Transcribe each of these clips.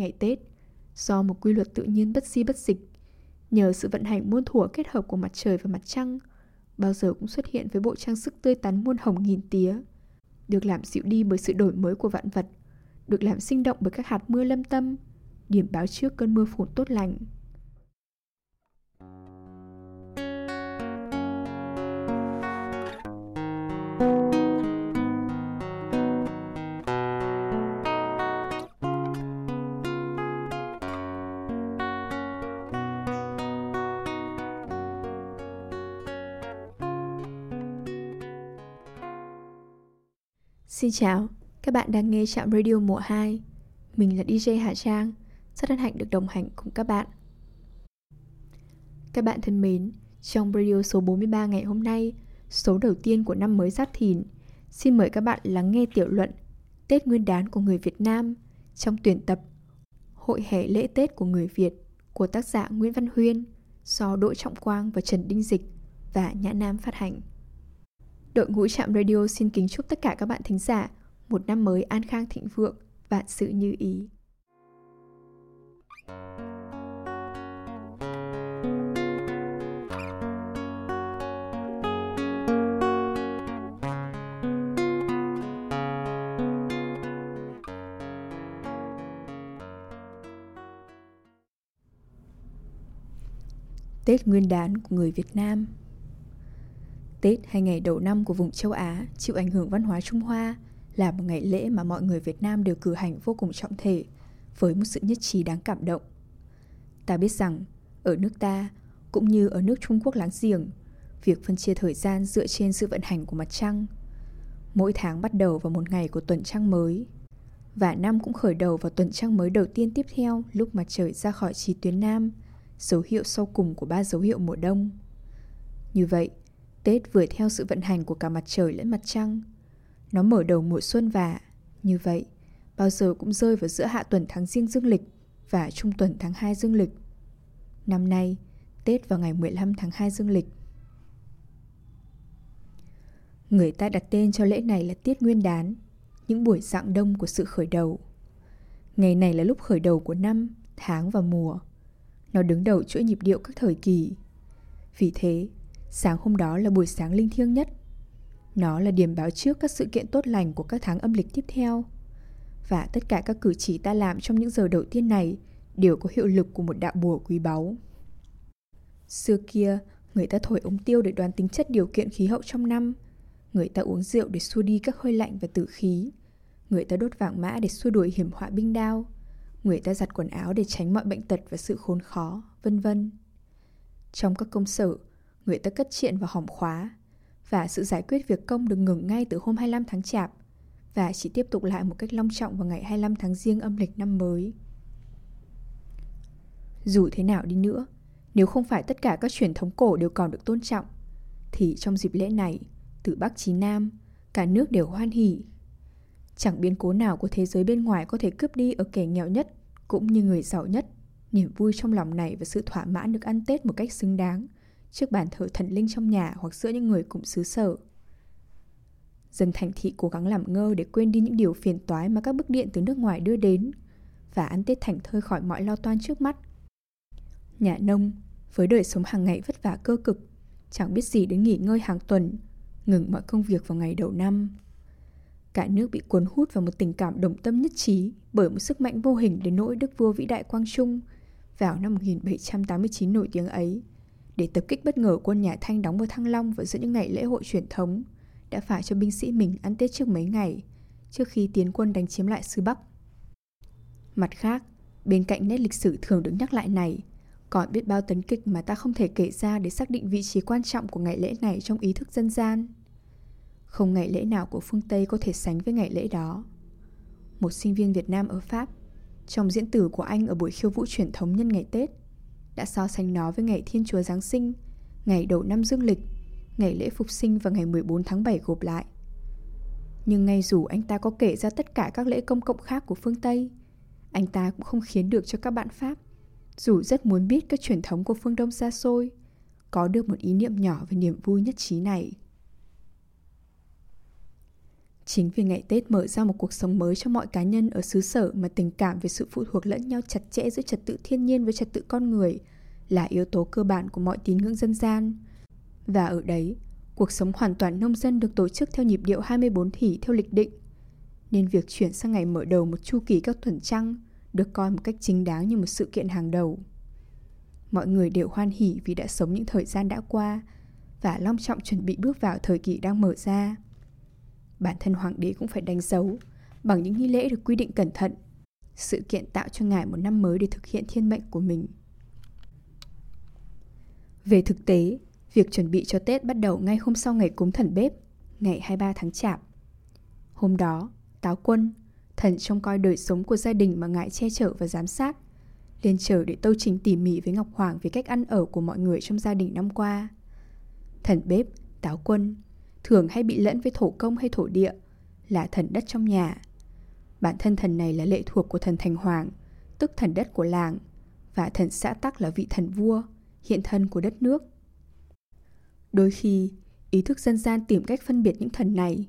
ngày Tết, do một quy luật tự nhiên bất di bất dịch, nhờ sự vận hành muôn thuở kết hợp của mặt trời và mặt trăng, bao giờ cũng xuất hiện với bộ trang sức tươi tắn muôn hồng nghìn tía, được làm dịu đi bởi sự đổi mới của vạn vật, được làm sinh động bởi các hạt mưa lâm tâm, điểm báo trước cơn mưa phùn tốt lành. Xin chào, các bạn đang nghe Trạm Radio mùa 2 Mình là DJ Hà Trang. Rất hân hạnh được đồng hành cùng các bạn. Các bạn thân mến, trong radio số 43 ngày hôm nay Số đầu tiên của năm mới Giáp Thìn Xin mời các bạn lắng nghe tiểu luận Tết Nguyên đán của người Việt Nam Trong tuyển tập Hội hè lễ Tết của người Việt Của tác giả Nguyễn Văn Huyên Do Đỗ Trọng Quang và Trần Đinh Dịch Và Nhã Nam phát hành. Đội ngũ Trạm Radio xin kính chúc tất cả các bạn thính giả một năm mới an khang thịnh vượng, vạn sự như ý. Tết Nguyên đán của người Việt Nam Tết hay ngày đầu năm của vùng châu Á chịu ảnh hưởng văn hóa Trung Hoa là một ngày lễ mà mọi người Việt Nam đều cử hành vô cùng trọng thể với một sự nhất trí đáng cảm động. Ta biết rằng ở nước ta cũng như ở nước Trung Quốc láng giềng, việc phân chia thời gian dựa trên sự vận hành của mặt trăng. Mỗi tháng bắt đầu vào một ngày của tuần trăng mới và năm cũng khởi đầu vào tuần trăng mới đầu tiên tiếp theo lúc mặt trời ra khỏi trí tuyến nam, dấu hiệu sau cùng của ba dấu hiệu mùa đông. Như vậy, Tết vừa theo sự vận hành của cả mặt trời lẫn mặt trăng. Nó mở đầu mùa xuân và, như vậy, bao giờ cũng rơi vào giữa hạ tuần tháng riêng dương lịch và trung tuần tháng 2 dương lịch. Năm nay, Tết vào ngày 15 tháng 2 dương lịch. Người ta đặt tên cho lễ này là Tiết Nguyên đán, những buổi dạng đông của sự khởi đầu. Ngày này là lúc khởi đầu của năm, tháng và mùa. Nó đứng đầu chuỗi nhịp điệu các thời kỳ. Vì thế, Sáng hôm đó là buổi sáng linh thiêng nhất. Nó là điểm báo trước các sự kiện tốt lành của các tháng âm lịch tiếp theo. Và tất cả các cử chỉ ta làm trong những giờ đầu tiên này đều có hiệu lực của một đạo bùa quý báu. Xưa kia, người ta thổi ống tiêu để đoán tính chất điều kiện khí hậu trong năm. Người ta uống rượu để xua đi các hơi lạnh và tử khí. Người ta đốt vàng mã để xua đuổi hiểm họa binh đao. Người ta giặt quần áo để tránh mọi bệnh tật và sự khốn khó, vân vân. Trong các công sở, người ta cất triện vào hòm khóa và sự giải quyết việc công được ngừng ngay từ hôm 25 tháng Chạp và chỉ tiếp tục lại một cách long trọng vào ngày 25 tháng Giêng âm lịch năm mới. Dù thế nào đi nữa, nếu không phải tất cả các truyền thống cổ đều còn được tôn trọng, thì trong dịp lễ này, từ Bắc chí Nam, cả nước đều hoan hỉ. Chẳng biến cố nào của thế giới bên ngoài có thể cướp đi ở kẻ nghèo nhất cũng như người giàu nhất niềm vui trong lòng này và sự thỏa mãn được ăn Tết một cách xứng đáng – trước bàn thờ thần linh trong nhà hoặc giữa những người cùng xứ sở. Dân thành thị cố gắng làm ngơ để quên đi những điều phiền toái mà các bức điện từ nước ngoài đưa đến và ăn Tết thành thơi khỏi mọi lo toan trước mắt. Nhà nông, với đời sống hàng ngày vất vả cơ cực, chẳng biết gì đến nghỉ ngơi hàng tuần, ngừng mọi công việc vào ngày đầu năm. Cả nước bị cuốn hút vào một tình cảm đồng tâm nhất trí bởi một sức mạnh vô hình đến nỗi đức vua vĩ đại Quang Trung vào năm 1789 nổi tiếng ấy để tập kích bất ngờ quân nhà Thanh đóng vào Thăng Long vào giữa những ngày lễ hội truyền thống, đã phải cho binh sĩ mình ăn Tết trước mấy ngày, trước khi tiến quân đánh chiếm lại xứ Bắc. Mặt khác, bên cạnh nét lịch sử thường được nhắc lại này, còn biết bao tấn kịch mà ta không thể kể ra để xác định vị trí quan trọng của ngày lễ này trong ý thức dân gian. Không ngày lễ nào của phương Tây có thể sánh với ngày lễ đó. Một sinh viên Việt Nam ở Pháp, trong diễn tử của anh ở buổi khiêu vũ truyền thống nhân ngày Tết, đã so sánh nó với ngày Thiên Chúa Giáng sinh, ngày đầu năm dương lịch, ngày lễ phục sinh và ngày 14 tháng 7 gộp lại. Nhưng ngay dù anh ta có kể ra tất cả các lễ công cộng khác của phương Tây, anh ta cũng không khiến được cho các bạn Pháp, dù rất muốn biết các truyền thống của phương Đông xa xôi, có được một ý niệm nhỏ về niềm vui nhất trí này. Chính vì ngày Tết mở ra một cuộc sống mới cho mọi cá nhân ở xứ sở mà tình cảm về sự phụ thuộc lẫn nhau chặt chẽ giữa trật tự thiên nhiên với trật tự con người là yếu tố cơ bản của mọi tín ngưỡng dân gian. Và ở đấy, cuộc sống hoàn toàn nông dân được tổ chức theo nhịp điệu 24 thỉ theo lịch định. Nên việc chuyển sang ngày mở đầu một chu kỳ các tuần trăng được coi một cách chính đáng như một sự kiện hàng đầu. Mọi người đều hoan hỉ vì đã sống những thời gian đã qua và long trọng chuẩn bị bước vào thời kỳ đang mở ra. Bản thân hoàng đế cũng phải đánh dấu bằng những nghi lễ được quy định cẩn thận. Sự kiện tạo cho ngài một năm mới để thực hiện thiên mệnh của mình. Về thực tế, việc chuẩn bị cho Tết bắt đầu ngay hôm sau ngày cúng thần bếp, ngày 23 tháng Chạp. Hôm đó, Táo Quân, thần trông coi đời sống của gia đình mà ngài che chở và giám sát, lên chờ để tâu trình tỉ mỉ với Ngọc Hoàng về cách ăn ở của mọi người trong gia đình năm qua. Thần bếp, Táo Quân, thường hay bị lẫn với thổ công hay thổ địa, là thần đất trong nhà. Bản thân thần này là lệ thuộc của thần Thành Hoàng, tức thần đất của làng, và thần xã tắc là vị thần vua, hiện thân của đất nước. Đôi khi, ý thức dân gian tìm cách phân biệt những thần này,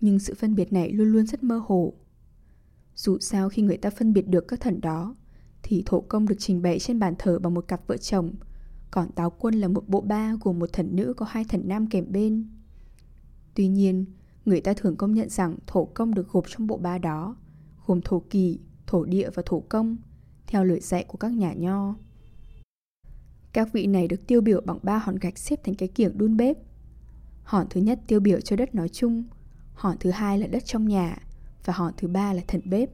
nhưng sự phân biệt này luôn luôn rất mơ hồ. Dù sao khi người ta phân biệt được các thần đó, thì thổ công được trình bày trên bàn thờ bằng một cặp vợ chồng, còn táo quân là một bộ ba gồm một thần nữ có hai thần nam kèm bên. Tuy nhiên, người ta thường công nhận rằng thổ công được gộp trong bộ ba đó, gồm thổ kỳ, thổ địa và thổ công, theo lời dạy của các nhà nho. Các vị này được tiêu biểu bằng ba hòn gạch xếp thành cái kiểng đun bếp. Hòn thứ nhất tiêu biểu cho đất nói chung, hòn thứ hai là đất trong nhà và hòn thứ ba là thần bếp.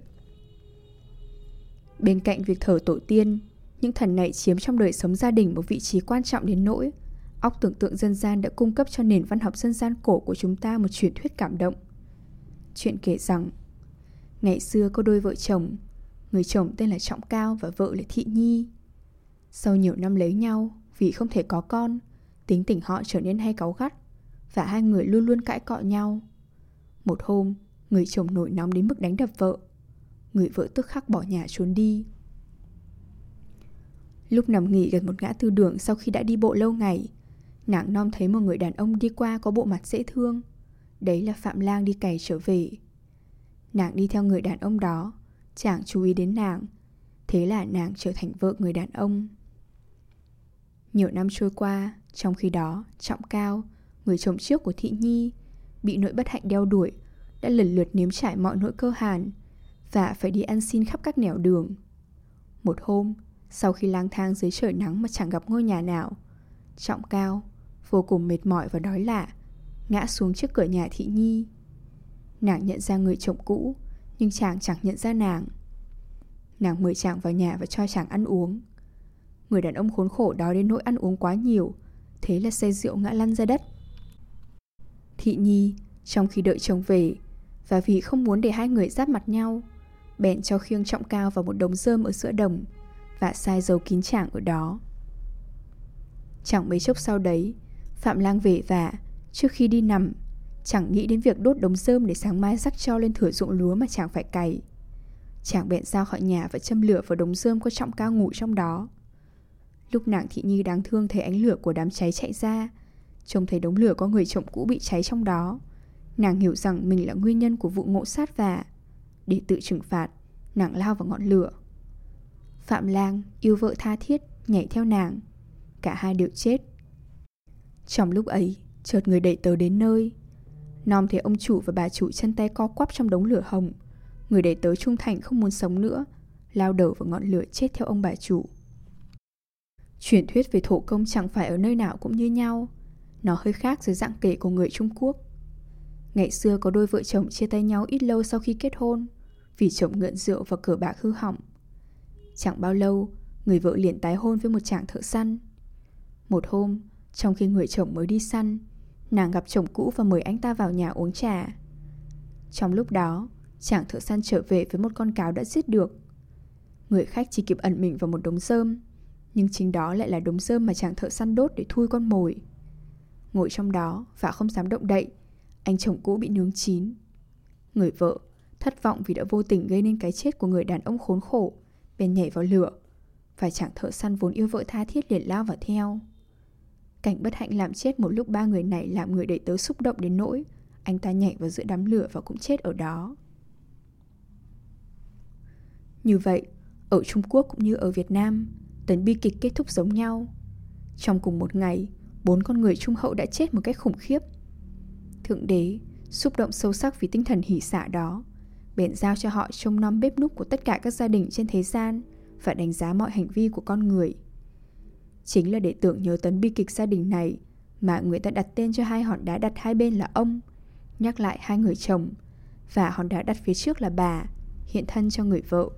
Bên cạnh việc thờ tổ tiên, những thần này chiếm trong đời sống gia đình một vị trí quan trọng đến nỗi óc tưởng tượng dân gian đã cung cấp cho nền văn học dân gian cổ của chúng ta một truyền thuyết cảm động. Chuyện kể rằng, ngày xưa có đôi vợ chồng, người chồng tên là Trọng Cao và vợ là Thị Nhi. Sau nhiều năm lấy nhau, vì không thể có con, tính tình họ trở nên hay cáu gắt và hai người luôn luôn cãi cọ nhau. Một hôm, người chồng nổi nóng đến mức đánh đập vợ. Người vợ tức khắc bỏ nhà trốn đi. Lúc nằm nghỉ gần một ngã tư đường sau khi đã đi bộ lâu ngày, nàng non thấy một người đàn ông đi qua có bộ mặt dễ thương. Đấy là Phạm Lang đi cày trở về. Nàng đi theo người đàn ông đó, chẳng chú ý đến nàng. Thế là nàng trở thành vợ người đàn ông. Nhiều năm trôi qua, trong khi đó, Trọng Cao, người chồng trước của Thị Nhi, bị nỗi bất hạnh đeo đuổi, đã lần lượt nếm trải mọi nỗi cơ hàn và phải đi ăn xin khắp các nẻo đường. Một hôm, sau khi lang thang dưới trời nắng mà chẳng gặp ngôi nhà nào, Trọng Cao, vô cùng mệt mỏi và đói lạ, ngã xuống trước cửa nhà Thị Nhi. Nàng nhận ra người chồng cũ, nhưng chàng chẳng nhận ra nàng. Nàng mời chàng vào nhà và cho chàng ăn uống. Người đàn ông khốn khổ đói đến nỗi ăn uống quá nhiều, thế là say rượu ngã lăn ra đất. Thị Nhi, trong khi đợi chồng về, và vì không muốn để hai người giáp mặt nhau, bèn cho khiêng trọng cao vào một đống rơm ở giữa đồng và sai dầu kín chàng ở đó. Chẳng mấy chốc sau đấy, Phạm Lang về và trước khi đi nằm, chẳng nghĩ đến việc đốt đống rơm để sáng mai rắc cho lên thửa ruộng lúa mà chàng phải cày. Chàng bèn ra khỏi nhà và châm lửa vào đống rơm có trọng cao ngủ trong đó. Lúc nàng thị nhi đáng thương thấy ánh lửa của đám cháy chạy ra, trông thấy đống lửa có người chồng cũ bị cháy trong đó. Nàng hiểu rằng mình là nguyên nhân của vụ ngộ sát và để tự trừng phạt, nàng lao vào ngọn lửa. Phạm Lang yêu vợ tha thiết nhảy theo nàng. Cả hai đều chết. Trong lúc ấy, chợt người đẩy tớ đến nơi. Nom thấy ông chủ và bà chủ chân tay co quắp trong đống lửa hồng. Người đẩy tớ trung thành không muốn sống nữa, lao đầu vào ngọn lửa chết theo ông bà chủ. Truyền thuyết về thổ công chẳng phải ở nơi nào cũng như nhau. Nó hơi khác dưới dạng kể của người Trung Quốc. Ngày xưa có đôi vợ chồng chia tay nhau ít lâu sau khi kết hôn vì chồng ngượn rượu và cờ bạc hư hỏng. Chẳng bao lâu, người vợ liền tái hôn với một chàng thợ săn. Một hôm, trong khi người chồng mới đi săn, nàng gặp chồng cũ và mời anh ta vào nhà uống trà. Trong lúc đó, chàng thợ săn trở về với một con cáo đã giết được. Người khách chỉ kịp ẩn mình vào một đống rơm, nhưng chính đó lại là đống rơm mà chàng thợ săn đốt để thui con mồi. Ngồi trong đó và không dám động đậy, anh chồng cũ bị nướng chín. Người vợ, thất vọng vì đã vô tình gây nên cái chết của người đàn ông khốn khổ, bèn nhảy vào lửa. Và chàng thợ săn vốn yêu vợ tha thiết liền lao vào theo. Cảnh bất hạnh làm chết một lúc ba người này làm người đầy tớ xúc động đến nỗi Anh ta nhảy vào giữa đám lửa và cũng chết ở đó. Như vậy, ở Trung Quốc cũng như ở Việt Nam, tấn bi kịch kết thúc giống nhau. Trong cùng một ngày, bốn con người trung hậu đã chết một cách khủng khiếp. Thượng đế, xúc động sâu sắc vì tinh thần hỷ xả đó, bèn giao cho họ trông nom bếp núc của tất cả các gia đình trên thế gian và đánh giá mọi hành vi của con người. Chính là để tưởng nhớ tấn bi kịch gia đình này mà người ta đặt tên cho hai hòn đá đặt hai bên là ông, nhắc lại hai người chồng, và hòn đá đặt phía trước là bà, hiện thân cho người vợ.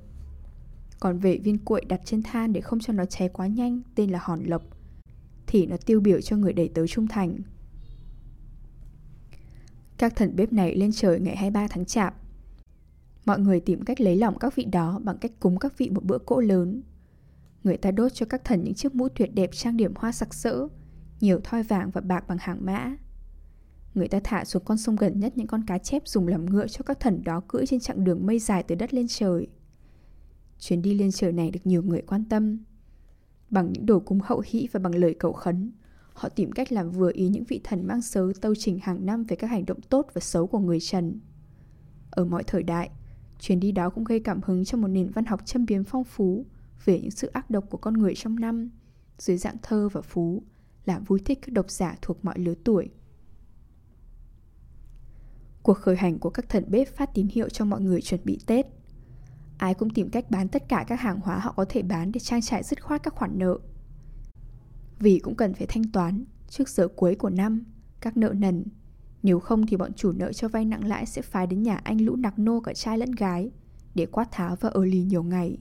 Còn về viên cuội đặt trên than để không cho nó cháy quá nhanh tên là hòn lộc, thì nó tiêu biểu cho người đầy tớ trung thành. Các thần bếp này lên trời ngày 23 tháng chạp. Mọi người tìm cách lấy lòng các vị đó bằng cách cúng các vị một bữa cỗ lớn. Người ta đốt cho các thần những chiếc mũ tuyệt đẹp trang điểm hoa sặc sỡ, nhiều thoi vàng và bạc bằng hàng mã. Người ta thả xuống con sông gần nhất những con cá chép dùng làm ngựa cho các thần đó cưỡi trên chặng đường mây dài từ đất lên trời. Chuyến đi lên trời này được nhiều người quan tâm. Bằng những đồ cúng hậu hĩ và bằng lời cầu khấn, họ tìm cách làm vừa ý những vị thần mang sớ tâu trình hàng năm về các hành động tốt và xấu của người Trần. Ở mọi thời đại, chuyến đi đó cũng gây cảm hứng cho một nền văn học châm biếm phong phú về những sự ác độc của con người trong năm, dưới dạng thơ và phú, làm vui thích các độc giả thuộc mọi lứa tuổi. Cuộc khởi hành của các thần bếp phát tín hiệu cho mọi người chuẩn bị Tết. Ai cũng tìm cách bán tất cả các hàng hóa họ có thể bán để trang trải dứt khoát các khoản nợ. Vì cũng cần phải thanh toán trước giờ cuối của năm, các nợ nần. Nếu không thì bọn chủ nợ cho vay nặng lãi sẽ phái đến nhà anh lũ nặc nô cả trai lẫn gái để quát tháo và ở lì nhiều ngày.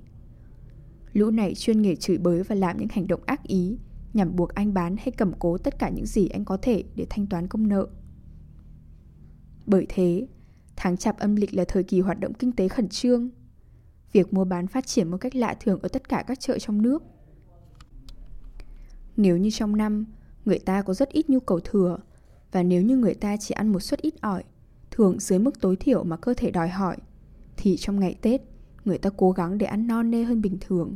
Lũ này chuyên nghề chửi bới và làm những hành động ác ý nhằm buộc anh bán hay cầm cố tất cả những gì anh có thể để thanh toán công nợ. Bởi thế, tháng chạp âm lịch là thời kỳ hoạt động kinh tế khẩn trương. Việc mua bán phát triển một cách lạ thường ở tất cả các chợ trong nước. Nếu như trong năm, người ta có rất ít nhu cầu thừa, và nếu như người ta chỉ ăn một suất ít ỏi, thường dưới mức tối thiểu mà cơ thể đòi hỏi, thì trong ngày Tết, người ta cố gắng để ăn non nê hơn bình thường.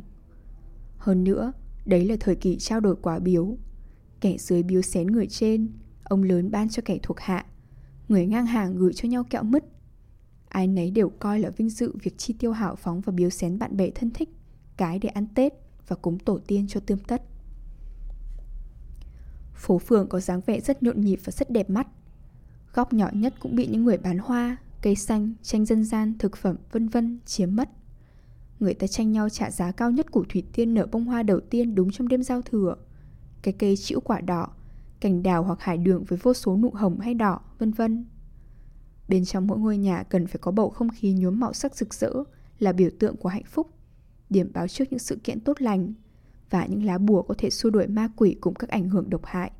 Hơn nữa, đấy là thời kỳ trao đổi quả biếu. Kẻ dưới biếu xén người trên, ông lớn ban cho kẻ thuộc hạ. Người ngang hàng gửi cho nhau kẹo mứt. Ai nấy đều coi là vinh dự việc chi tiêu hảo phóng và biếu xén bạn bè thân thích, cái để ăn Tết và cúng tổ tiên cho tươm tất. Phố phường có dáng vẻ rất nhộn nhịp và rất đẹp mắt. Góc nhỏ nhất cũng bị những người bán hoa, cây xanh, tranh dân gian, thực phẩm vân vân chiếm mất. Người ta tranh nhau trả giá cao nhất của thủy tiên nở bông hoa đầu tiên đúng trong đêm giao thừa. Cái cây chĩu quả đỏ, cành đào hoặc hải đường với vô số nụ hồng hay đỏ, vân vân. Bên trong mỗi ngôi nhà cần phải có bầu không khí nhuốm màu sắc rực rỡ là biểu tượng của hạnh phúc, điểm báo trước những sự kiện tốt lành và những lá bùa có thể xua đuổi ma quỷ cùng các ảnh hưởng độc hại.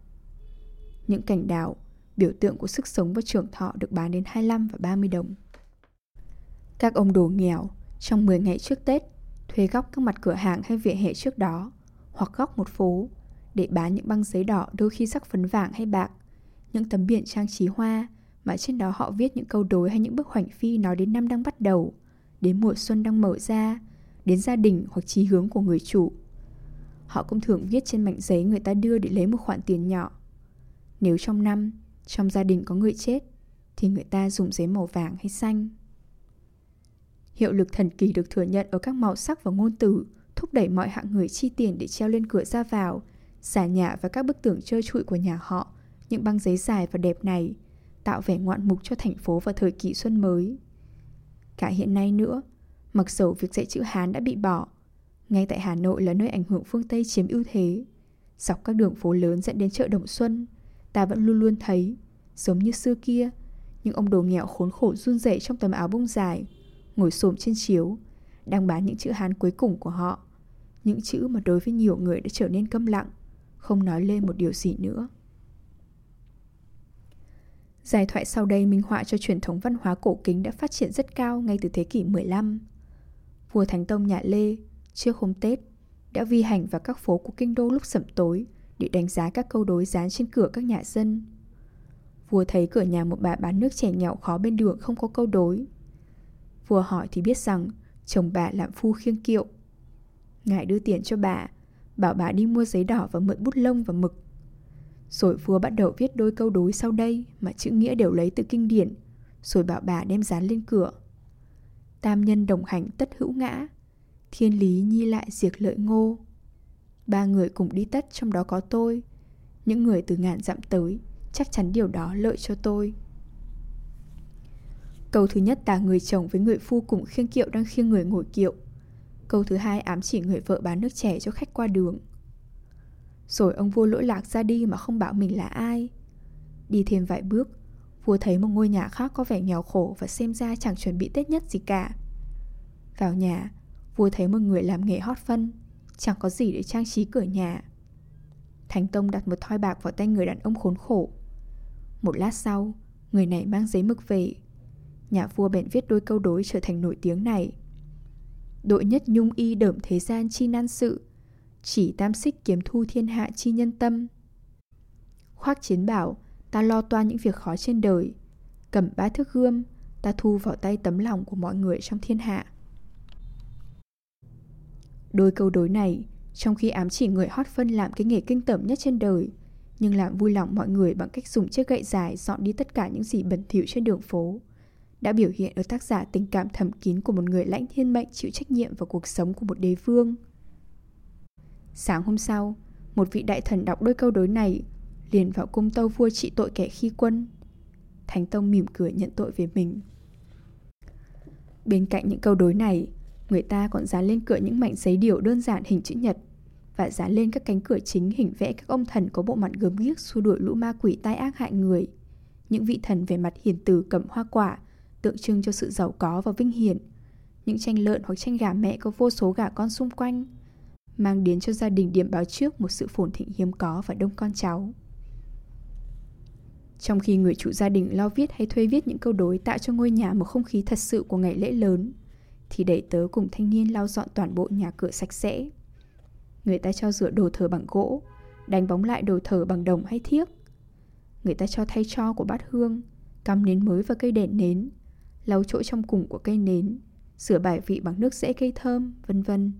Những cành đào, biểu tượng của sức sống và trưởng thọ được bán đến 25 và 30 đồng. Các ông đồ nghèo, trong 10 ngày trước Tết, thuê góc các mặt cửa hàng hay vỉa hè trước đó, hoặc góc một phố, để bán những băng giấy đỏ đôi khi sắc phấn vàng hay bạc, những tấm biển trang trí hoa mà trên đó họ viết những câu đối hay những bức hoành phi nói đến năm đang bắt đầu, đến mùa xuân đang mở ra, đến gia đình hoặc chí hướng của người chủ. Họ cũng thường viết trên mảnh giấy người ta đưa để lấy một khoản tiền nhỏ. Nếu trong năm, trong gia đình có người chết, thì người ta dùng giấy màu vàng hay xanh. Hiệu lực thần kỳ được thừa nhận ở các màu sắc và ngôn từ, thúc đẩy mọi hạng người chi tiền để treo lên cửa ra vào, xả nhà và các bức tường trơ trụi của nhà họ, những băng giấy dài và đẹp này, tạo vẻ ngoạn mục cho thành phố vào thời kỳ xuân mới. Cả hiện nay nữa, mặc dầu việc dạy chữ Hán đã bị bỏ, ngay tại Hà Nội là nơi ảnh hưởng phương Tây chiếm ưu thế, dọc các đường phố lớn dẫn đến chợ Đồng Xuân, ta vẫn luôn luôn thấy, giống như xưa kia, những ông đồ nghèo khốn khổ run rẩy trong tấm áo bông dài, ngồi xổm trên chiếu, đang bán những chữ Hán cuối cùng của họ. Những chữ mà đối với nhiều người đã trở nên câm lặng, không nói lên một điều gì nữa. Giải thoại sau đây minh họa cho truyền thống văn hóa cổ kính đã phát triển rất cao ngay từ thế kỷ 15. Vua Thánh Tông nhà Lê, trước hôm Tết, đã vi hành vào các phố của kinh đô lúc sẩm tối để đánh giá các câu đối dán trên cửa các nhà dân. Vua thấy cửa nhà một bà bán nước chè nhậu khó bên đường không có câu đối, Vua hỏi thì biết rằng chồng bà làm phu khiêng kiệu. Ngài đưa tiền cho bà, bảo bà đi mua giấy đỏ và mượn bút lông và mực. Rồi vua bắt đầu viết đôi câu đối sau đây mà chữ nghĩa đều lấy từ kinh điển, rồi bảo bà đem dán lên cửa. Tam nhân đồng hành tất hữu ngã, thiên lý nhi lại diệt lợi ngô. Ba người cùng đi tất trong đó có tôi, những người từ ngàn dặm tới, chắc chắn điều đó lợi cho tôi. Câu thứ nhất tả người chồng với người phu cùng khiêng kiệu đang khiêng người ngồi kiệu. Câu thứ hai ám chỉ người vợ bán nước chè cho khách qua đường. Rồi ông vua lỗi lạc ra đi mà không bảo mình là ai. Đi thêm vài bước, vua thấy một ngôi nhà khác có vẻ nghèo khổ và xem ra chẳng chuẩn bị Tết nhất gì cả. Vào nhà, vua thấy một người làm nghề hót phân, chẳng có gì để trang trí cửa nhà. Thánh Tông đặt một thoi bạc vào tay người đàn ông khốn khổ. Một lát sau, người này mang giấy mực về. Nhà vua bèn viết đôi câu đối trở thành nổi tiếng này. Đội nhất nhung y đởm thế gian chi nan sự, chỉ tam xích kiếm thu thiên hạ chi nhân tâm. Khoác chiến bảo, ta lo toa những việc khó trên đời. Cầm ba thước gươm, ta thu vào tay tấm lòng của mọi người trong thiên hạ. Đôi câu đối này, trong khi ám chỉ người hót phân làm cái nghề kinh tởm nhất trên đời, nhưng làm vui lòng mọi người bằng cách dùng chiếc gậy dài dọn đi tất cả những gì bẩn thỉu trên đường phố, đã biểu hiện ở tác giả tình cảm thầm kín của một người lãnh thiên mệnh chịu trách nhiệm vào cuộc sống của một đế vương. Sáng hôm sau, một vị đại thần đọc đôi câu đối này, liền vào cung tâu vua trị tội kẻ khi quân. Thánh Tông mỉm cười nhận tội về mình. Bên cạnh những câu đối này, người ta còn dán lên cửa những mảnh giấy điều đơn giản hình chữ nhật và dán lên các cánh cửa chính hình vẽ các ông thần có bộ mặt gớm ghiếc xua đuổi lũ ma quỷ tai ác hại người. Những vị thần về mặt hiền từ cầm hoa quả, tượng trưng cho sự giàu có và vinh hiển. Những tranh lợn hoặc tranh gà mẹ có vô số gà con xung quanh, mang đến cho gia đình điểm báo trước một sự phồn thịnh hiếm có và đông con cháu. Trong khi người chủ gia đình lo viết hay thuê viết những câu đối tạo cho ngôi nhà một không khí thật sự của ngày lễ lớn, thì đẩy tớ cùng thanh niên lau dọn toàn bộ nhà cửa sạch sẽ. Người ta cho rửa đồ thờ bằng gỗ, đánh bóng lại đồ thờ bằng đồng hay thiếc. Người ta cho thay cho của bát hương, cắm nến mới và cây đèn nến, lau chỗ trong cùng của cây nến, sửa bài vị bằng nước rễ cây thơm, vân vân.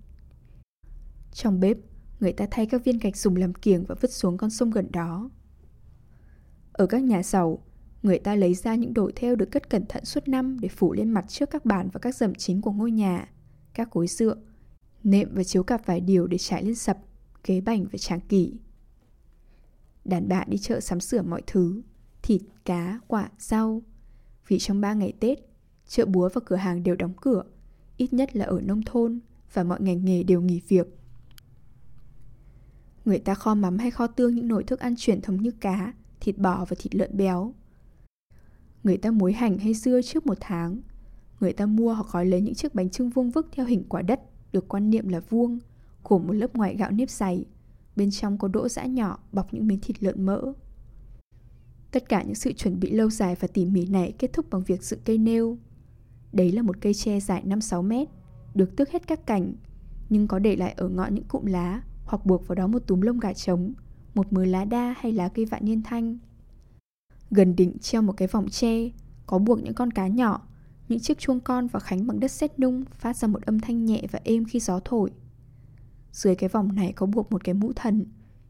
Trong bếp, người ta thay các viên gạch dùng làm kiềng và vứt xuống con sông gần đó. Ở các nhà giàu, người ta lấy ra những đồ theo được cất cẩn thận suốt năm để phủ lên mặt trước các bàn và các dầm chính của ngôi nhà, các cối dựa, nệm và chiếu cặp vài điều để trải lên sập, ghế bành và tràng kỷ. Đàn bà đi chợ sắm sửa mọi thứ, thịt, cá, quả, rau. Vì trong ba ngày Tết, chợ búa và cửa hàng đều đóng cửa, ít nhất là ở nông thôn và mọi ngành nghề đều nghỉ việc. Người ta kho mắm hay kho tương những nồi thức ăn truyền thống như cá, thịt bò và thịt lợn béo. Người ta muối hành hay dưa trước một tháng. Người ta mua hoặc gói lấy những chiếc bánh trưng vuông vức theo hình quả đất được quan niệm là vuông, của một lớp ngoài gạo nếp dày. Bên trong có đỗ giã nhỏ bọc những miếng thịt lợn mỡ. Tất cả những sự chuẩn bị lâu dài và tỉ mỉ này kết thúc bằng việc dựng cây nêu. Đấy là một cây tre dài 5-6 mét, được tước hết các cành, nhưng có để lại ở ngọn những cụm lá hoặc buộc vào đó một túm lông gà trống, một mớ lá đa hay lá cây vạn niên thanh. Gần đỉnh treo một cái vòng tre, có buộc những con cá nhỏ, những chiếc chuông con và khánh bằng đất sét nung phát ra một âm thanh nhẹ và êm khi gió thổi. Dưới cái vòng này có buộc một cái mũ thần,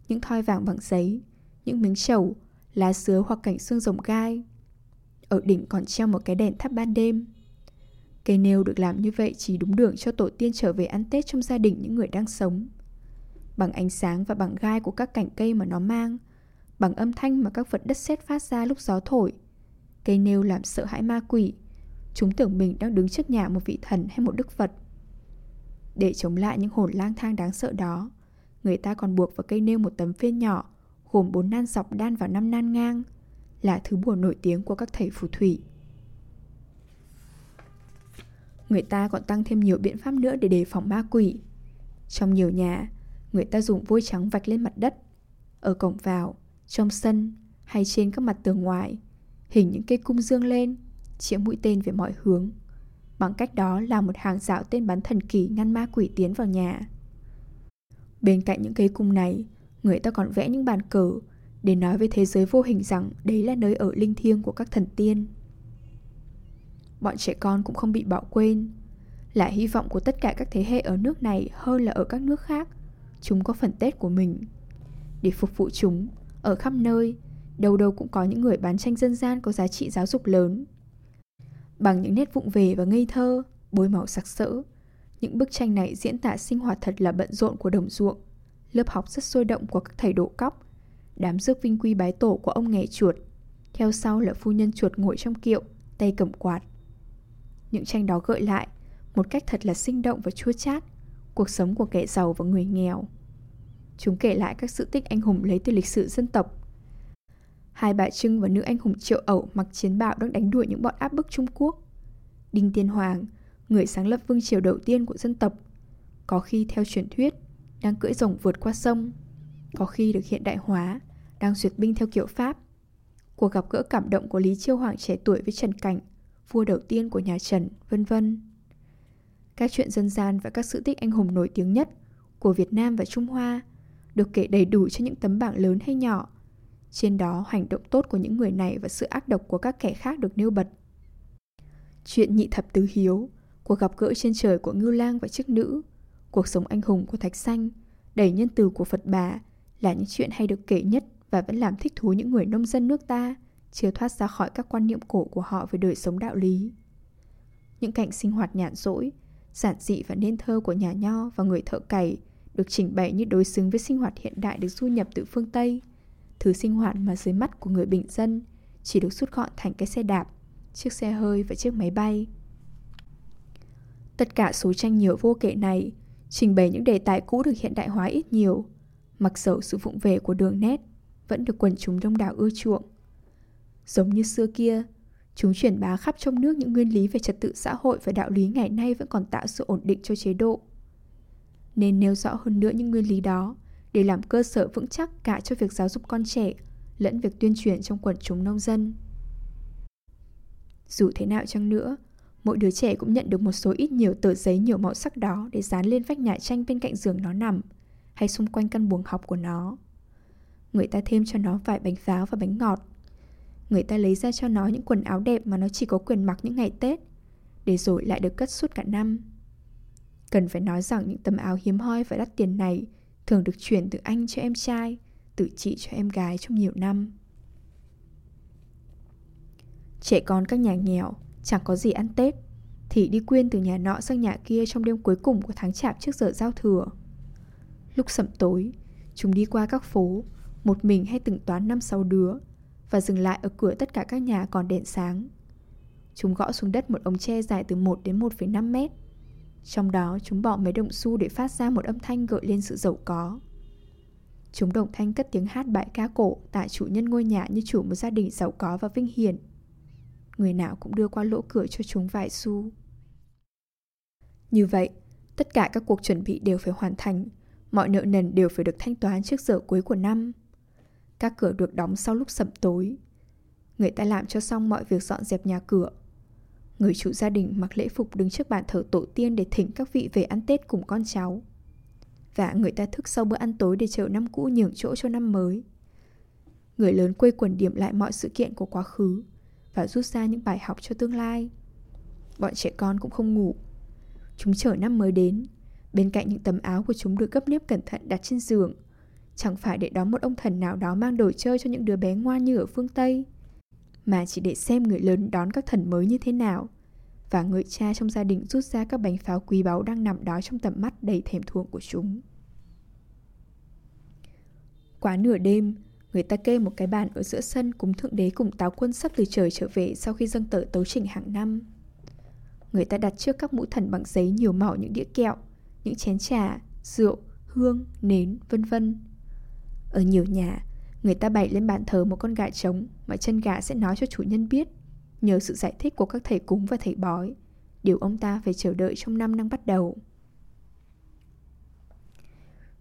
những thoi vàng bằng giấy, những miếng trầu, lá sứa hoặc cảnh xương rồng gai. Ở đỉnh còn treo một cái đèn thắp ban đêm. Cây nêu được làm như vậy chỉ đúng đường cho tổ tiên trở về ăn Tết trong gia đình những người đang sống bằng ánh sáng và bằng gai của các cành cây mà nó mang, bằng âm thanh mà các vật đất sét phát ra lúc gió thổi. Cây nêu làm sợ hãi ma quỷ, chúng tưởng mình đang đứng trước nhà một vị thần hay một đức phật. Để chống lại những hồn lang thang đáng sợ đó, người ta còn buộc vào cây nêu một tấm phiên nhỏ, gồm bốn nan dọc đan vào năm nan ngang, là thứ bùa nổi tiếng của các thầy phù thủy. Người ta còn tăng thêm nhiều biện pháp nữa để đề phòng ma quỷ. Trong nhiều nhà, người ta dùng vôi trắng vạch lên mặt đất, ở cổng vào, trong sân hay trên các mặt tường ngoài, hình những cây cung dương lên, chĩa mũi tên về mọi hướng. Bằng cách đó là một hàng rào tên bắn thần kỳ ngăn ma quỷ tiến vào nhà. Bên cạnh những cây cung này, người ta còn vẽ những bàn cờ để nói với thế giới vô hình rằng đấy là nơi ở linh thiêng của các thần tiên. Bọn trẻ con cũng không bị bỏ quên, là hy vọng của tất cả các thế hệ ở nước này hơn là ở các nước khác – chúng có phần Tết của mình. Để phục vụ chúng, ở khắp nơi, đâu đâu cũng có những người bán tranh dân gian có giá trị giáo dục lớn. Bằng những nét vụng về và ngây thơ, bôi màu sặc sỡ, những bức tranh này diễn tả sinh hoạt thật là bận rộn của đồng ruộng, lớp học rất sôi động của các thầy độ cóc, đám rước vinh quy bái tổ của ông nghề chuột, theo sau là phu nhân chuột ngồi trong kiệu, tay cầm quạt. Những tranh đó gợi lại, một cách thật là sinh động và chua chát, cuộc sống của kẻ giàu và người nghèo. Chúng kể lại các sự tích anh hùng lấy từ lịch sử dân tộc. Hai bà Trưng và nữ anh hùng Triệu Ẩu mặc chiến bào đang đánh đuổi những bọn áp bức Trung Quốc. Đinh Tiên Hoàng, người sáng lập vương triều đầu tiên của dân tộc, có khi theo truyền thuyết đang cưỡi rồng vượt qua sông, có khi được hiện đại hóa, đang duyệt binh theo kiểu Pháp. Cuộc gặp gỡ cảm động của Lý Chiêu Hoàng trẻ tuổi với Trần Cảnh, vua đầu tiên của nhà Trần, vân vân. Các chuyện dân gian và các sự tích anh hùng nổi tiếng nhất của Việt Nam và Trung Hoa được kể đầy đủ trên những tấm bảng lớn hay nhỏ. Trên đó, hành động tốt của những người này và sự ác độc của các kẻ khác được nêu bật. Chuyện nhị thập tứ hiếu, cuộc gặp gỡ trên trời của Ngưu Lang và chiếc nữ, cuộc sống anh hùng của Thạch Xanh, đầy nhân từ của Phật bà là những chuyện hay được kể nhất và vẫn làm thích thú những người nông dân nước ta, chưa thoát ra khỏi các quan niệm cổ của họ về đời sống đạo lý. Những cảnh sinh hoạt nhàn rỗi, giản dị và nên thơ của nhà nho và người thợ cày được chỉnh bày như đối xứng với sinh hoạt hiện đại được du nhập từ phương Tây. Thứ sinh hoạt mà dưới mắt của người bình dân chỉ được rút gọn thành cái xe đạp, chiếc xe hơi và chiếc máy bay. Tất cả số tranh nhiều vô kể này trình bày những đề tài cũ được hiện đại hóa ít nhiều, mặc dầu sự vụng về của đường nét vẫn được quần chúng đông đảo ưa chuộng. Giống như xưa kia, chúng truyền bá khắp trong nước những nguyên lý về trật tự xã hội và đạo lý ngày nay vẫn còn tạo sự ổn định cho chế độ. Nên nêu rõ hơn nữa những nguyên lý đó để làm cơ sở vững chắc cả cho việc giáo dục con trẻ lẫn việc tuyên truyền trong quần chúng nông dân. Dù thế nào chăng nữa, mỗi đứa trẻ cũng nhận được một số ít nhiều tờ giấy nhiều màu sắc đó để dán lên vách nhà tranh bên cạnh giường nó nằm hay xung quanh căn buồng học của nó. Người ta thêm cho nó vài bánh pháo và bánh ngọt. Người ta lấy ra cho nó những quần áo đẹp mà nó chỉ có quyền mặc những ngày Tết, để rồi lại được cất suốt cả năm. Cần phải nói rằng những tấm áo hiếm hoi và đắt tiền này thường được chuyển từ anh cho em trai, từ chị cho em gái trong nhiều năm. Trẻ con các nhà nghèo chẳng có gì ăn Tết thì đi quyên từ nhà nọ sang nhà kia trong đêm cuối cùng của tháng chạp trước giờ giao thừa. Lúc sẩm tối, chúng đi qua các phố, một mình hay từng toán năm sáu đứa, và dừng lại ở cửa tất cả các nhà còn đèn sáng. Chúng gõ xuống đất một ống tre dài từ 1 đến 1,5 mét. Trong đó chúng bỏ mấy đồng xu để phát ra một âm thanh gợi lên sự giàu có. Chúng đồng thanh cất tiếng hát bài ca cổ tại chủ nhân ngôi nhà như chủ một gia đình giàu có và vinh hiển. Người nào cũng đưa qua lỗ cửa cho chúng vài xu. Như vậy, tất cả các cuộc chuẩn bị đều phải hoàn thành, mọi nợ nần đều phải được thanh toán trước giờ cuối của năm. Các cửa được đóng sau lúc sẩm tối. Người ta làm cho xong mọi việc dọn dẹp nhà cửa. Người chủ gia đình mặc lễ phục đứng trước bàn thờ tổ tiên để thỉnh các vị về ăn Tết cùng con cháu. Và người ta thức sau bữa ăn tối để chờ năm cũ nhường chỗ cho năm mới. Người lớn quây quần điểm lại mọi sự kiện của quá khứ và rút ra những bài học cho tương lai. Bọn trẻ con cũng không ngủ. Chúng chờ năm mới đến. Bên cạnh những tấm áo của chúng được gấp nếp cẩn thận đặt trên giường Chẳng phải để đón một ông thần nào đó mang đồ chơi cho những đứa bé ngoan như ở phương Tây mà chỉ để xem người lớn đón các thần mới như thế nào Và người cha trong gia đình rút ra các bánh pháo quý báu đang nằm đó trong tầm mắt đầy thèm thuồng của chúng Quá nửa đêm, người ta kê một cái bàn ở giữa sân cúng thượng đế cùng táo quân sắp từ trời trở về sau khi dâng tờ tấu trình hàng năm. Người ta đặt trước các mũ thần bằng giấy nhiều màu những đĩa kẹo, những chén trà, rượu, hương, nến, vân vân. Ở nhiều nhà, người ta bày lên bàn thờ một con gà trống mà chân gà sẽ nói cho chủ nhân biết, nhờ sự giải thích của các thầy cúng và thầy bói, điều ông ta phải chờ đợi trong năm đang bắt đầu.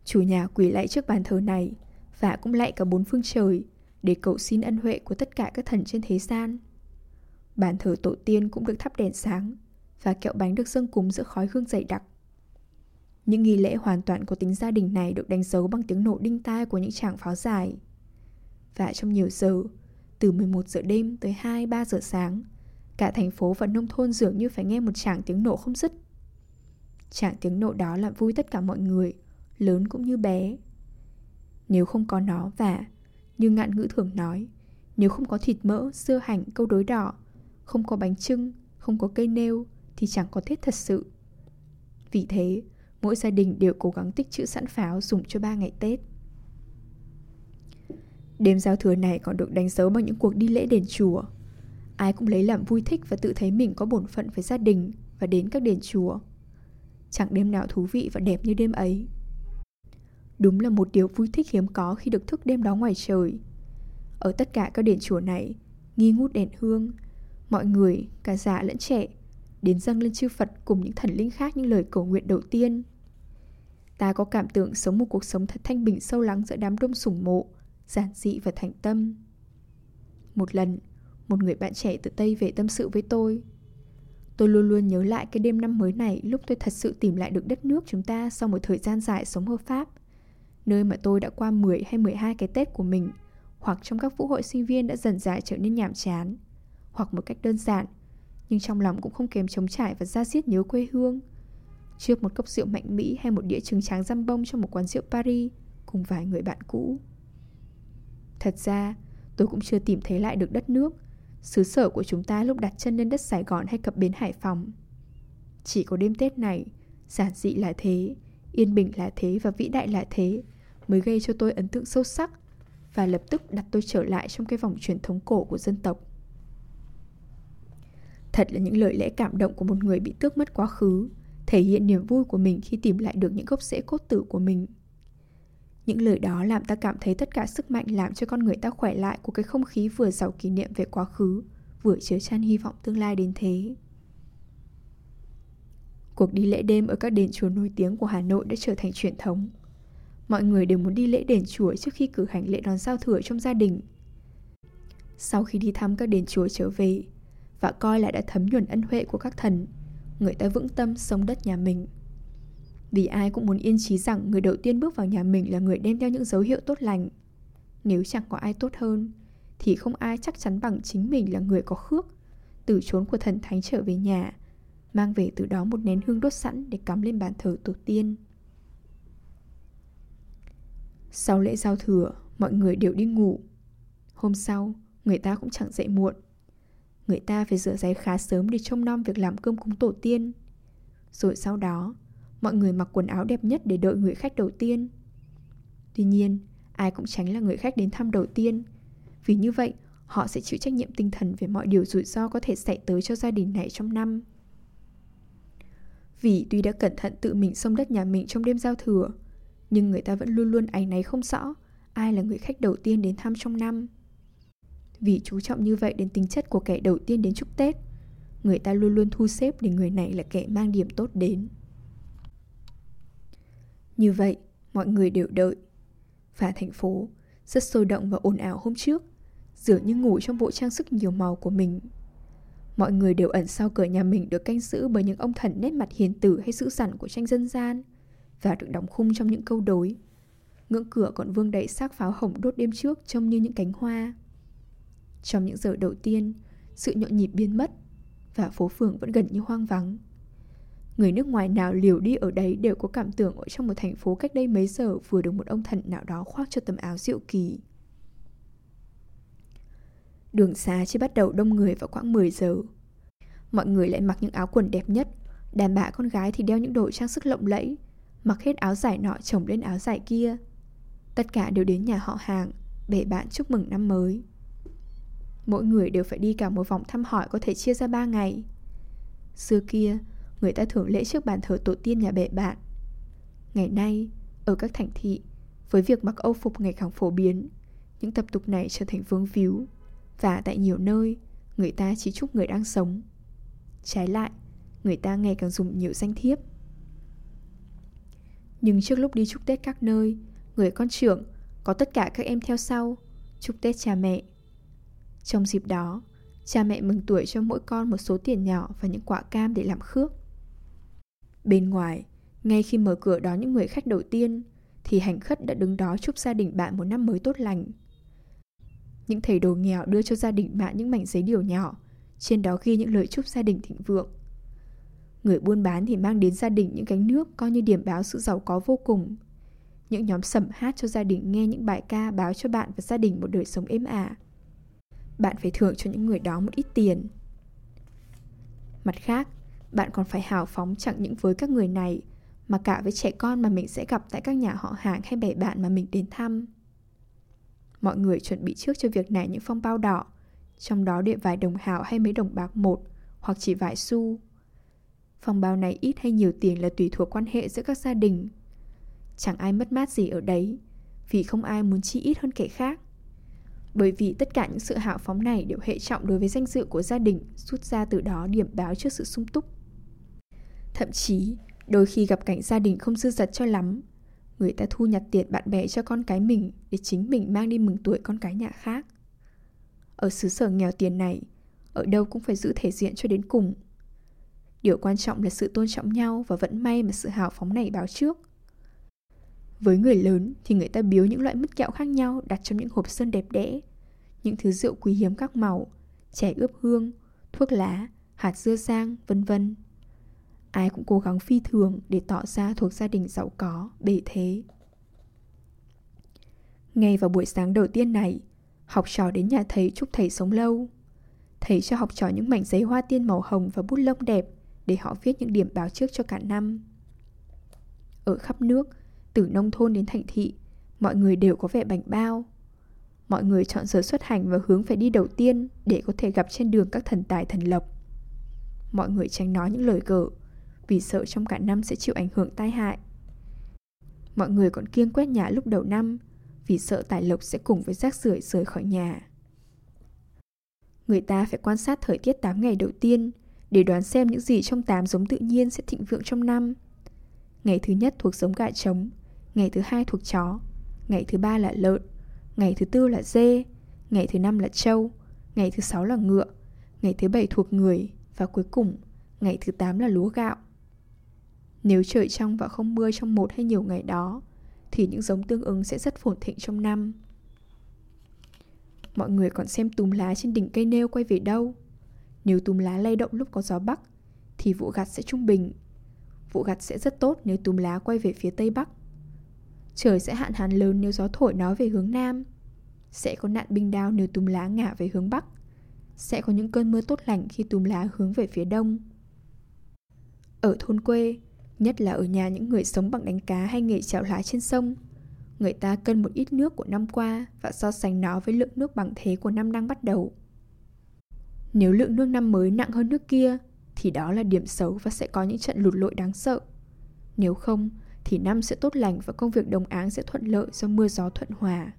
Chủ nhà quỳ lạy trước bàn thờ này và cũng lạy cả bốn phương trời để cầu xin ân huệ của tất cả các thần trên thế gian. Bàn thờ tổ tiên cũng được thắp đèn sáng và kẹo bánh được dâng cúng giữa khói hương dày đặc. Những nghi lễ hoàn toàn của tính gia đình này được đánh dấu bằng tiếng nổ đinh tai của những tràng pháo dài. Và trong nhiều giờ, từ 11 giờ đêm tới 2-3 giờ sáng, cả thành phố và nông thôn dường như phải nghe một tràng tiếng nổ không dứt. Tràng tiếng nổ đó làm vui tất cả mọi người, lớn cũng như bé. Nếu không có nó và Như ngạn ngữ thường nói, nếu không có thịt mỡ, dưa hành, câu đối đỏ, không có bánh trưng, không có cây nêu thì chẳng có Tết thật sự. Vì thế, mỗi gia đình đều cố gắng tích trữ sẵn pháo dùng cho ba ngày Tết. Đêm giao thừa này còn được đánh dấu bằng những cuộc đi lễ đền chùa. Ai cũng lấy làm vui thích và tự thấy mình có bổn phận với gia đình và đến các đền chùa. Chẳng đêm nào thú vị và đẹp như đêm ấy. Đúng là một điều vui thích hiếm có khi được thức đêm đó ngoài trời. Ở tất cả các đền chùa này, nghi ngút đèn hương, mọi người, cả già lẫn trẻ, đến dâng lên chư Phật cùng những thần linh khác những lời cầu nguyện đầu tiên. Ta có cảm tưởng sống một cuộc sống thật thanh bình sâu lắng giữa đám đông sủng mộ, giản dị và thành tâm. Một lần, một người bạn trẻ từ Tây về tâm sự với tôi. Tôi luôn luôn nhớ lại cái đêm năm mới này lúc tôi thật sự tìm lại được đất nước chúng ta sau một thời gian dài sống ở Pháp. Nơi mà tôi đã qua 10 hay 12 cái Tết của mình, hoặc trong các vũ hội sinh viên đã dần dại trở nên nhàm chán, hoặc một cách đơn giản, nhưng trong lòng cũng không kém chống trải và ra diết nhớ quê hương. Trước một cốc rượu mạnh mỹ hay một đĩa trứng tráng răm bông trong một quán rượu Paris cùng vài người bạn cũ. Thật ra, tôi cũng chưa tìm thấy lại được đất nước, xứ sở của chúng ta lúc đặt chân lên đất Sài Gòn hay cập bến Hải Phòng. Chỉ có đêm Tết này, giản dị là thế, yên bình là thế và vĩ đại là thế, mới gây cho tôi ấn tượng sâu sắc và lập tức đặt tôi trở lại trong cái vòng truyền thống cổ của dân tộc. Thật là những lời lẽ cảm động của một người bị tước mất quá khứ, thể hiện niềm vui của mình khi tìm lại được những gốc rễ cốt tử của mình. Những lời đó làm ta cảm thấy tất cả sức mạnh làm cho con người ta khỏe lại của cái không khí vừa giàu kỷ niệm về quá khứ, vừa chứa chan hy vọng tương lai đến thế. Cuộc đi lễ đêm ở các đền chùa nổi tiếng của Hà Nội đã trở thành truyền thống. Mọi người đều muốn đi lễ đền chùa trước khi cử hành lễ đón giao thừa trong gia đình. Sau khi đi thăm các đền chùa trở về, và coi là đã thấm nhuần ân huệ của các thần, người ta vững tâm sống đất nhà mình. Vì ai cũng muốn yên trí rằng người đầu tiên bước vào nhà mình là người đem theo những dấu hiệu tốt lành. Nếu chẳng có ai tốt hơn, thì không ai chắc chắn bằng chính mình là người có khước, từ chốn của thần thánh trở về nhà, mang về từ đó một nén hương đốt sẵn để cắm lên bàn thờ tổ tiên. Sau lễ giao thừa, mọi người đều đi ngủ. Hôm sau, người ta cũng chẳng dậy muộn. Người ta phải rửa giấy khá sớm để trông nom việc làm cơm cúng tổ tiên. Rồi sau đó, mọi người mặc quần áo đẹp nhất để đợi người khách đầu tiên. Tuy nhiên, ai cũng tránh là người khách đến thăm đầu tiên. Vì như vậy, họ sẽ chịu trách nhiệm tinh thần về mọi điều rủi ro có thể xảy tới cho gia đình này trong năm. Vì tuy đã cẩn thận tự mình xông đất nhà mình trong đêm giao thừa, nhưng người ta vẫn luôn luôn áy náy không rõ ai là người khách đầu tiên đến thăm trong năm. Vì chú trọng như vậy đến tính chất của kẻ đầu tiên đến chúc Tết, người ta luôn luôn thu xếp để người này là kẻ mang điểm tốt đến. Như vậy, mọi người đều đợi. Và thành phố rất sôi động và ồn ào hôm trước, dường như ngủ trong bộ trang sức nhiều màu của mình. Mọi người đều ẩn sau cửa nhà mình được canh giữ bởi những ông thần nét mặt hiền tử hay dữ dằn của tranh dân gian và được đóng khung trong những câu đối. Ngưỡng cửa còn vương đầy xác pháo hồng đốt đêm trước trông như những cánh hoa. Trong những giờ đầu tiên, sự nhộn nhịp biến mất và phố phường vẫn gần như hoang vắng. Người nước ngoài nào liều đi ở đấy đều có cảm tưởng ở trong một thành phố cách đây mấy giờ vừa được một ông thần nào đó khoác cho tấm áo diệu kỳ. Đường xá chỉ bắt đầu đông người vào khoảng 10 giờ. Mọi người lại mặc những áo quần đẹp nhất, đàn bà con gái thì đeo những đồ trang sức lộng lẫy, mặc hết áo dài nọ chồng lên áo dài kia. Tất cả đều đến nhà họ hàng, bể bạn chúc mừng năm mới. Mỗi người đều phải đi cả một vòng thăm hỏi có thể chia ra ba ngày Xưa kia, người ta thường lễ trước bàn thờ tổ tiên nhà bệ bạn. Ngày nay, ở các thành thị, với việc mặc âu phục ngày càng phổ biến Những tập tục này trở thành vương víu Và tại nhiều nơi, người ta chỉ chúc người đang sống. Trái lại, người ta ngày càng dùng nhiều danh thiếp. Nhưng trước lúc đi chúc Tết các nơi Người con trưởng có tất cả các em theo sau Chúc Tết cha mẹ. Trong dịp đó, cha mẹ mừng tuổi cho mỗi con một số tiền nhỏ và những quả cam để làm khước. Bên ngoài, ngay khi mở cửa đón những người khách đầu tiên, thì hành khất đã đứng đó chúc gia đình bạn một năm mới tốt lành. Những thầy đồ nghèo đưa cho gia đình bạn những mảnh giấy điều nhỏ, trên đó ghi những lời chúc gia đình thịnh vượng. Người buôn bán thì mang đến gia đình những cánh nước coi như điểm báo sự giàu có vô cùng. những nhóm sẩm hát cho gia đình nghe những bài ca báo cho bạn và gia đình một đời sống êm ả. Bạn phải thưởng cho những người đó một ít tiền. Mặt khác, bạn còn phải hào phóng chẳng những với các người này mà cả với trẻ con mà mình sẽ gặp tại các nhà họ hàng hay bè bạn mà mình đến thăm. Mọi người chuẩn bị trước cho việc này những phong bao đỏ, trong đó để vài đồng hào hay mấy đồng bạc một hoặc chỉ vài xu. Phong bao này ít hay nhiều tiền là tùy thuộc quan hệ giữa các gia đình. Chẳng ai mất mát gì ở đấy, vì không ai muốn chi ít hơn kẻ khác. Bởi vì tất cả những sự hào phóng này đều hệ trọng đối với danh dự của gia đình, rút ra từ đó điểm báo trước sự sung túc. Thậm chí, đôi khi gặp cảnh gia đình không dư dật cho lắm, người ta thu nhặt tiền bạn bè cho con cái mình để chính mình mang đi mừng tuổi con cái nhà khác. Ở xứ sở nghèo tiền này, ở đâu cũng phải giữ thể diện cho đến cùng. Điều quan trọng là sự tôn trọng nhau và vẫn may mà sự hào phóng này báo trước. Với người lớn thì người ta biếu những loại mứt kẹo khác nhau đặt trong những hộp sơn đẹp đẽ, những thứ rượu quý hiếm các màu, chè ướp hương, thuốc lá, hạt dưa sang, vân vân. Ai cũng cố gắng phi thường để tỏ ra thuộc gia đình giàu có, bề thế. Ngay vào buổi sáng đầu tiên này, học trò đến nhà thầy chúc thầy sống lâu. Thầy cho học trò những mảnh giấy hoa tiên màu hồng và bút lông đẹp để họ viết những điểm báo trước cho cả năm. Ở khắp nước, từ nông thôn đến thành thị, mọi người đều có vẻ bảnh bao. Mọi người chọn giờ xuất hành và hướng phải đi đầu tiên để có thể gặp trên đường các thần tài thần lộc. Mọi người tránh nói những lời cợt vì sợ trong cả năm sẽ chịu ảnh hưởng tai hại. Mọi người còn kiêng quét nhà lúc đầu năm vì sợ tài lộc sẽ cùng với rác rưởi rời khỏi nhà. Người ta phải quan sát thời tiết 8 ngày đầu tiên để đoán xem những gì trong 8 giống tự nhiên sẽ thịnh vượng trong năm. Ngày thứ nhất thuộc giống gà trống, ngày thứ hai thuộc chó, ngày thứ ba là lợn, ngày thứ tư là dê, ngày thứ năm là trâu, ngày thứ sáu là ngựa, ngày thứ bảy thuộc người và cuối cùng ngày thứ tám là lúa gạo. Nếu trời trong và không mưa trong một hay nhiều ngày đó, thì những giống tương ứng sẽ rất phồn thịnh trong năm. Mọi người còn xem túm lá trên đỉnh cây nêu quay về đâu. Nếu túm lá lay động lúc có gió bắc, thì vụ gặt sẽ trung bình. Vụ gặt sẽ rất tốt nếu túm lá quay về phía tây bắc. Trời sẽ hạn hán lớn nếu gió thổi nó về hướng nam. Sẽ có nạn binh đao nếu túm lá ngả về hướng bắc. Sẽ có những cơn mưa tốt lành khi túm lá hướng về phía đông. Ở thôn quê, nhất là ở nhà những người sống bằng đánh cá hay nghề chèo lái trên sông, người ta cân một ít nước của năm qua và so sánh nó với lượng nước bằng thế của năm đang bắt đầu. Nếu lượng nước năm mới nặng hơn nước kia, thì đó là điểm xấu và sẽ có những trận lụt lội đáng sợ. Nếu không, thì năm sẽ tốt lành và công việc đồng áng sẽ thuận lợi do mưa gió thuận hòa.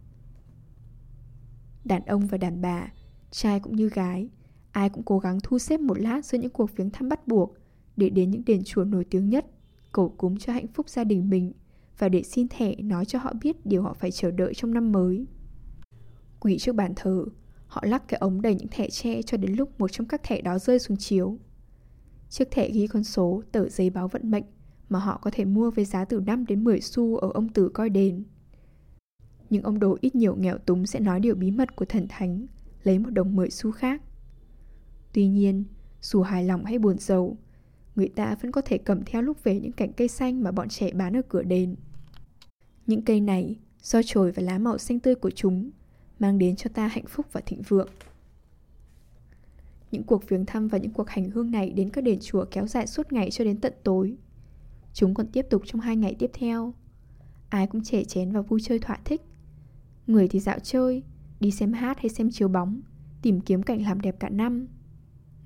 Đàn ông và đàn bà, trai cũng như gái, ai cũng cố gắng thu xếp một lát giữa những cuộc viếng thăm bắt buộc để đến những đền chùa nổi tiếng nhất, cầu cúng cho hạnh phúc gia đình mình và để xin thẻ nói cho họ biết điều họ phải chờ đợi trong năm mới. Quỷ trước bàn thờ, họ lắc cái ống đầy những thẻ tre cho đến lúc một trong các thẻ đó rơi xuống chiếu. Chiếc thẻ ghi con số, tờ giấy báo vận mệnh mà họ có thể mua với giá từ 5 đến 10 xu ở ông tử coi đền. Những ông đồ ít nhiều nghèo túng sẽ nói điều bí mật của thần thánh, lấy một đồng 10 xu khác. Tuy nhiên, dù hài lòng hay buồn giàu, người ta vẫn có thể cầm theo lúc về những cành cây xanh mà bọn trẻ bán ở cửa đền. Những cây này, do chồi và lá màu xanh tươi của chúng, mang đến cho ta hạnh phúc và thịnh vượng. Những cuộc viếng thăm và những cuộc hành hương này đến các đền chùa kéo dài suốt ngày cho đến tận tối. Chúng còn tiếp tục trong hai ngày tiếp theo. Ai cũng trẻ chén và vui chơi thỏa thích. Người thì dạo chơi, đi xem hát hay xem chiếu bóng, tìm kiếm cảnh làm đẹp cả năm.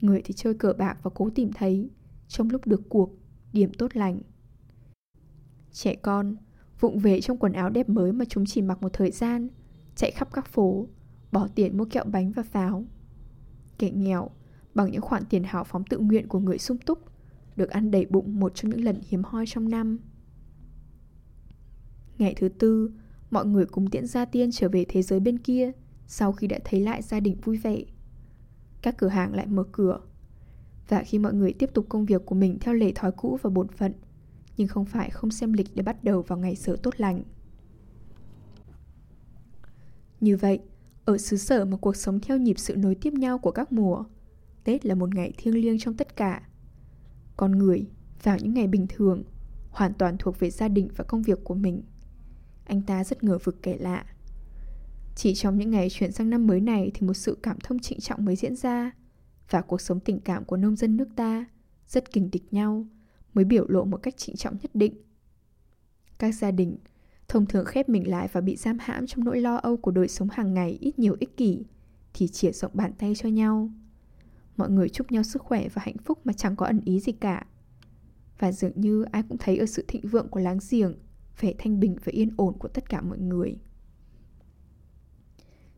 Người thì chơi cờ bạc và cố tìm thấy, trong lúc được cuộc, điểm tốt lành. Trẻ con, vụng về trong quần áo đẹp mới mà chúng chỉ mặc một thời gian, chạy khắp các phố, bỏ tiền mua kẹo bánh và pháo. Kẻ nghèo, bằng những khoản tiền hào phóng tự nguyện của người sung túc, được ăn đầy bụng một trong những lần hiếm hoi trong năm. Ngày thứ tư, mọi người cùng tiễn gia tiên trở về thế giới bên kia sau khi đã thấy lại gia đình vui vẻ. Các cửa hàng lại mở cửa. Và khi mọi người tiếp tục công việc của mình theo lệ thói cũ và bổn phận, nhưng không phải không xem lịch để bắt đầu vào ngày sở tốt lành. Như vậy, ở xứ sở mà cuộc sống theo nhịp sự nối tiếp nhau của các mùa, Tết là một ngày thiêng liêng trong tất cả. Con người, vào những ngày bình thường, hoàn toàn thuộc về gia đình và công việc của mình. Anh ta rất ngờ vực kể lạ Chỉ trong những ngày chuyển sang năm mới này Thì một sự cảm thông trịnh trọng mới diễn ra và cuộc sống tình cảm của nông dân nước ta Rất kình địch nhau Mới biểu lộ một cách trịnh trọng nhất định Các gia đình thông thường khép mình lại và bị giam hãm trong nỗi lo âu của đời sống hàng ngày ít nhiều ích kỷ thì chỉa rộng bàn tay cho nhau. Mọi người chúc nhau sức khỏe và hạnh phúc mà chẳng có ẩn ý gì cả. Và dường như ai cũng thấy ở sự thịnh vượng của láng giềng, vẻ thanh bình và yên ổn của tất cả mọi người.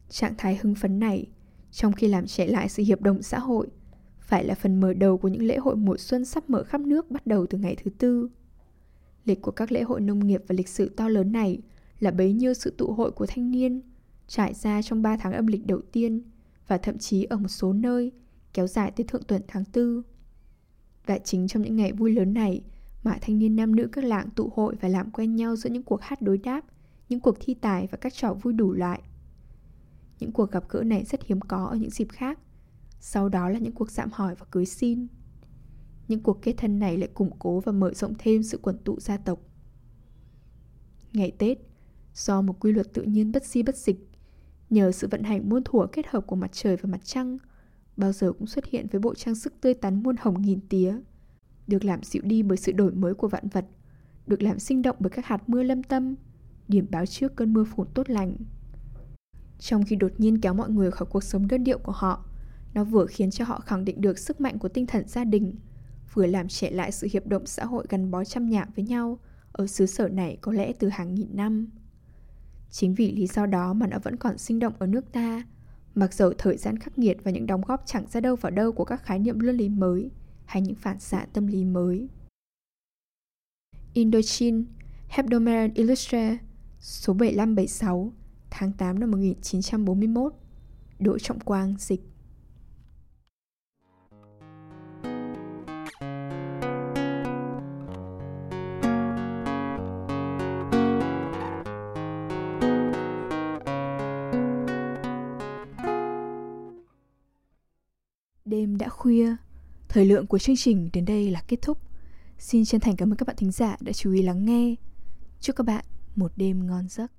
Trạng thái hưng phấn này, trong khi làm trẻ lại sự hiệp đồng xã hội, phải là phần mở đầu của những lễ hội mùa xuân sắp mở khắp nước bắt đầu từ ngày thứ tư. Lịch của các lễ hội nông nghiệp và lịch sử to lớn này là bấy nhiêu sự tụ hội của thanh niên, trải ra trong 3 tháng âm lịch đầu tiên và thậm chí ở một số nơi kéo dài tới thượng tuần tháng tư. Và chính trong những ngày vui lớn này mà thanh niên nam nữ các làng tụ hội và làm quen nhau giữa những cuộc hát đối đáp, những cuộc thi tài và các trò vui đủ loại. Những cuộc gặp gỡ này rất hiếm có ở những dịp khác. Sau đó là những cuộc dạm hỏi và cưới xin. Những cuộc kết thân này lại củng cố và mở rộng thêm sự quần tụ gia tộc. Ngày Tết, do một quy luật tự nhiên bất di bất dịch, nhờ sự vận hành muôn thuở kết hợp của mặt trời và mặt trăng, bao giờ cũng xuất hiện với bộ trang sức tươi tắn muôn hồng nghìn tía, được làm dịu đi bởi sự đổi mới của vạn vật, được làm sinh động bởi các hạt mưa lâm tâm, điểm báo trước cơn mưa phùn tốt lành. Trong khi đột nhiên kéo mọi người khỏi cuộc sống đơn điệu của họ, nó vừa khiến cho họ khẳng định được sức mạnh của tinh thần gia đình, vừa làm trẻ lại sự hiệp động xã hội gắn bó chăm nhạc với nhau ở xứ sở này có lẽ từ hàng nghìn năm. Chính vì lý do đó mà nó vẫn còn sinh động ở nước ta, mặc dầu thời gian khắc nghiệt và những đóng góp chẳng ra đâu vào đâu của các khái niệm luân lý mới hay những phản xạ tâm lý mới. Indochine, Hebdomaden Illustre, số 7576, tháng 8 năm 1941, Đỗ Trọng Quang dịch. Đêm đã khuya, thời lượng của chương trình đến đây là kết thúc. Xin chân thành cảm ơn các bạn thính giả đã chú ý lắng nghe. Chúc các bạn một đêm ngon giấc.